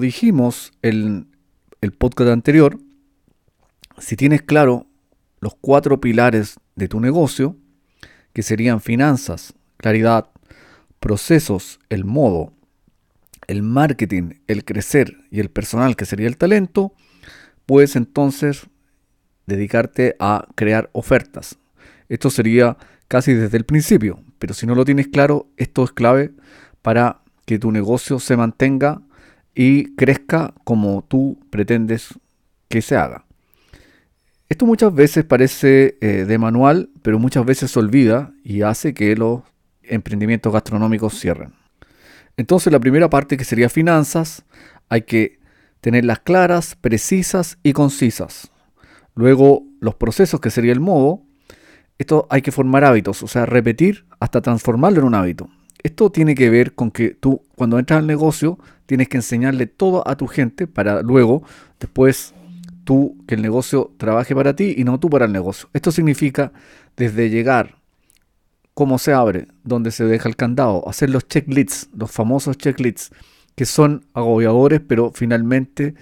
dijimos en el podcast anterior, si tienes claro los cuatro pilares de tu negocio, que serían finanzas, claridad, procesos, el modo, el marketing, el crecer y el personal, que sería el talento, puedes entonces dedicarte a crear ofertas. Esto sería casi desde el principio, pero si no lo tienes claro, esto es clave para que tu negocio se mantenga y crezca como tú pretendes que se haga. Esto muchas veces parece eh, de manual, pero muchas veces se olvida y hace que los emprendimientos gastronómicos cierren. Entonces la primera parte que sería finanzas, hay que tenerlas claras, precisas y concisas. Luego los procesos que sería el modo, esto hay que formar hábitos, o sea, repetir hasta transformarlo en un hábito. Esto tiene que ver con que tú cuando entras al negocio tienes que enseñarle todo a tu gente para luego, después tú, que el negocio trabaje para ti y no tú para el negocio. Esto significa desde llegar, cómo se abre, dónde se deja el candado, hacer los checklists, los famosos checklists, que son agobiadores, pero finalmente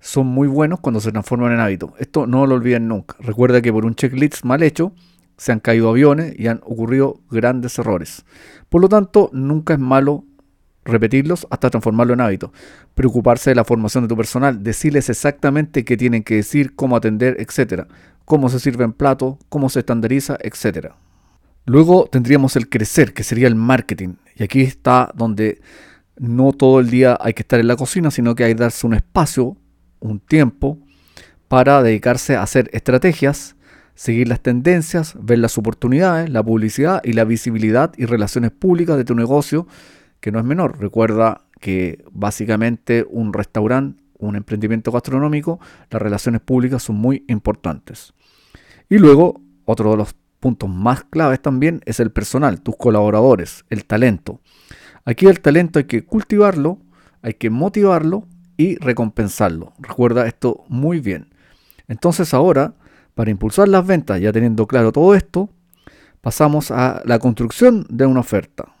son muy buenos cuando se transforman en hábito. Esto no lo olviden nunca. Recuerda que por un checklist mal hecho se han caído aviones y han ocurrido grandes errores. Por lo tanto, nunca es malo repetirlos hasta transformarlo en hábito. Preocuparse de la formación de tu personal, decirles exactamente qué tienen que decir, cómo atender, etcétera, cómo se sirve en plato, cómo se estandariza, etcétera. Luego tendríamos el crecer, que sería el marketing. Y aquí está donde no todo el día hay que estar en la cocina, sino que hay que darse un espacio, un tiempo, para dedicarse a hacer estrategias, seguir las tendencias, ver las oportunidades, la publicidad y la visibilidad y relaciones públicas de tu negocio que no es menor. Recuerda que básicamente un restaurante, un emprendimiento gastronómico, las relaciones públicas son muy importantes. Y luego, otro de los puntos más claves también es el personal, tus colaboradores, el talento. Aquí el talento hay que cultivarlo, hay que motivarlo y recompensarlo. Recuerda esto muy bien. Entonces ahora, para impulsar las ventas, ya teniendo claro todo esto, pasamos a la construcción de una oferta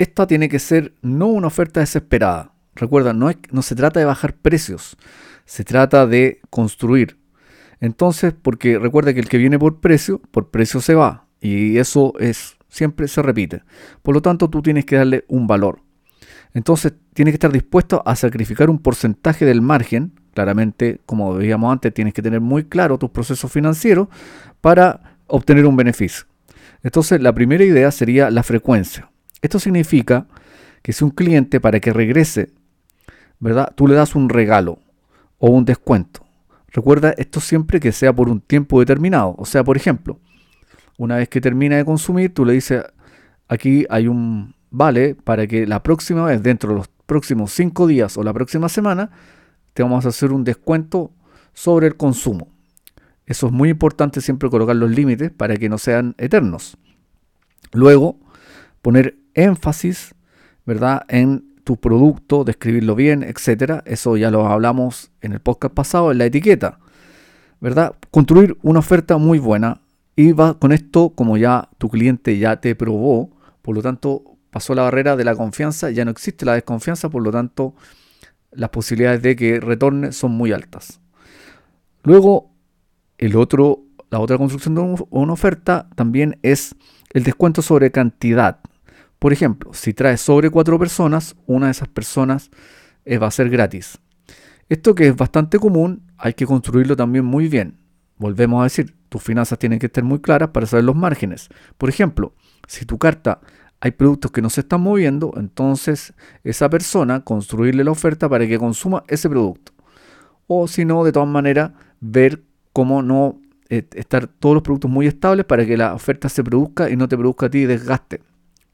esta tiene que ser no una oferta desesperada. Recuerda, no, no se trata de bajar precios, se trata de construir. Entonces, porque recuerda que el que viene por precio, por precio se va. Y eso es siempre se repite. Por lo tanto, tú tienes que darle un valor. Entonces, tienes que estar dispuesto a sacrificar un porcentaje del margen. Claramente, como veíamos antes, tienes que tener muy claro tus procesos financieros para obtener un beneficio. Entonces, la primera idea sería la frecuencia. Esto significa que si un cliente para que regrese, ¿verdad? Tú le das un regalo o un descuento. Recuerda esto siempre que sea por un tiempo determinado. O sea, por ejemplo, una vez que termina de consumir, tú le dices, aquí hay un vale para que la próxima vez, dentro de los próximos cinco días o la próxima semana, te vamos a hacer un descuento sobre el consumo. Eso es muy importante siempre colocar los límites para que no sean eternos. Luego, poner énfasis, ¿verdad? En tu producto, describirlo bien, etcétera. Eso ya lo hablamos en el podcast pasado, en la etiqueta, ¿verdad? Construir una oferta muy buena y va con esto, como ya tu cliente ya te probó, por lo tanto pasó la barrera de la confianza, ya no existe la desconfianza, por lo tanto las posibilidades de que retorne son muy altas. Luego, el otro, la otra construcción de una oferta también es el descuento sobre cantidad. Por ejemplo, si traes sobre cuatro personas, una de esas personas eh, va a ser gratis. Esto que es bastante común, hay que construirlo también muy bien. Volvemos a decir, tus finanzas tienen que estar muy claras para saber los márgenes. Por ejemplo, si tu carta hay productos que no se están moviendo, entonces esa persona construirle la oferta para que consuma ese producto. O si no, de todas maneras, ver cómo no eh, estar todos los productos muy estables para que la oferta se produzca y no te produzca a ti desgaste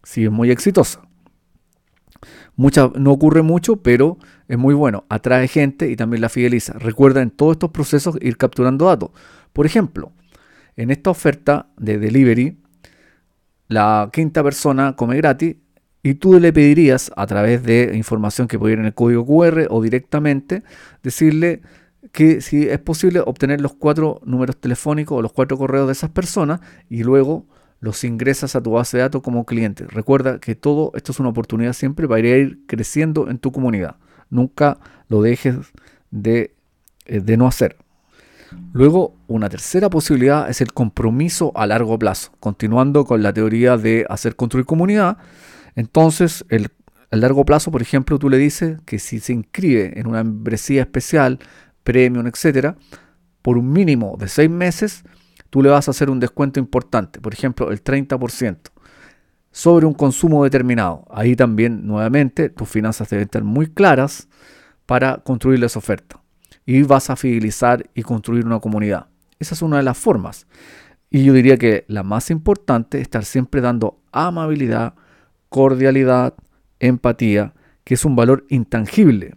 si es muy exitosa. Mucha, no ocurre mucho, pero es muy bueno. Atrae gente y también la fideliza. Recuerda en todos estos procesos ir capturando datos. Por ejemplo, en esta oferta de delivery, la quinta persona come gratis y tú le pedirías a través de información que ir en el código QR o directamente decirle que si es posible obtener los cuatro números telefónicos o los cuatro correos de esas personas y luego los ingresas a tu base de datos como cliente. Recuerda que todo esto es una oportunidad siempre para ir creciendo en tu comunidad. nunca lo dejes de, eh, de no hacer. Luego, una tercera posibilidad es el compromiso a largo plazo. Continuando con la teoría de hacer construir comunidad, entonces el, a largo plazo, por ejemplo, tú le dices que si se inscribe en una membresía especial, premium, etcétera, por un mínimo de seis meses, tú le vas a hacer un descuento importante, por ejemplo, el 30% sobre un consumo determinado. Ahí también, nuevamente, tus finanzas deben estar muy claras para construir esa oferta. Y vas a fidelizar y construir una comunidad. Esa es una de las formas. Y yo diría que la más importante es estar siempre dando amabilidad, cordialidad, empatía, que es un valor intangible,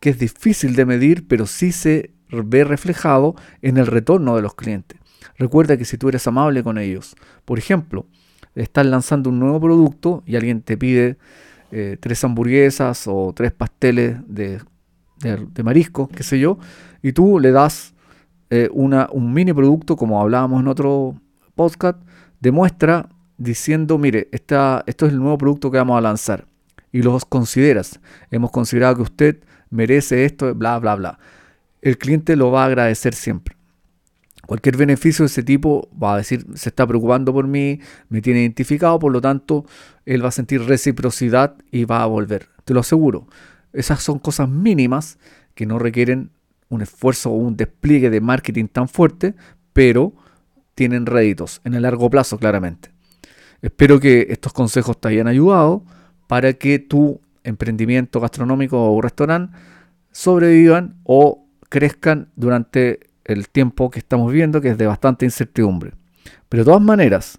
que es difícil de medir, pero sí se ve reflejado en el retorno de los clientes. Recuerda que si tú eres amable con ellos, por ejemplo, estás lanzando un nuevo producto y alguien te pide eh, tres hamburguesas o tres pasteles de, marisco, qué sé yo, y tú le das eh, una, un mini producto, como hablábamos en otro podcast, demuestra diciendo, mire, esta, esto es el nuevo producto que vamos a lanzar. Y los consideras. Hemos considerado que usted merece esto, bla, bla, bla. El cliente lo va a agradecer siempre. Cualquier beneficio de ese tipo va a decir, se está preocupando por mí, me tiene identificado, por lo tanto, él va a sentir reciprocidad y va a volver. Te lo aseguro. Esas son cosas mínimas que no requieren un esfuerzo o un despliegue de marketing tan fuerte, pero tienen réditos en el largo plazo, claramente. Espero que estos consejos te hayan ayudado para que tu emprendimiento gastronómico o restaurante sobrevivan o crezcan durante el tiempo que estamos viendo, que es de bastante incertidumbre. Pero de todas maneras,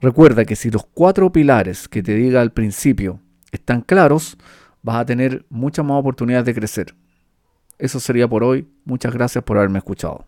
recuerda que si los cuatro pilares que te diga al principio están claros, vas a tener muchas más oportunidades de crecer. Eso sería por hoy. Muchas gracias por haberme escuchado.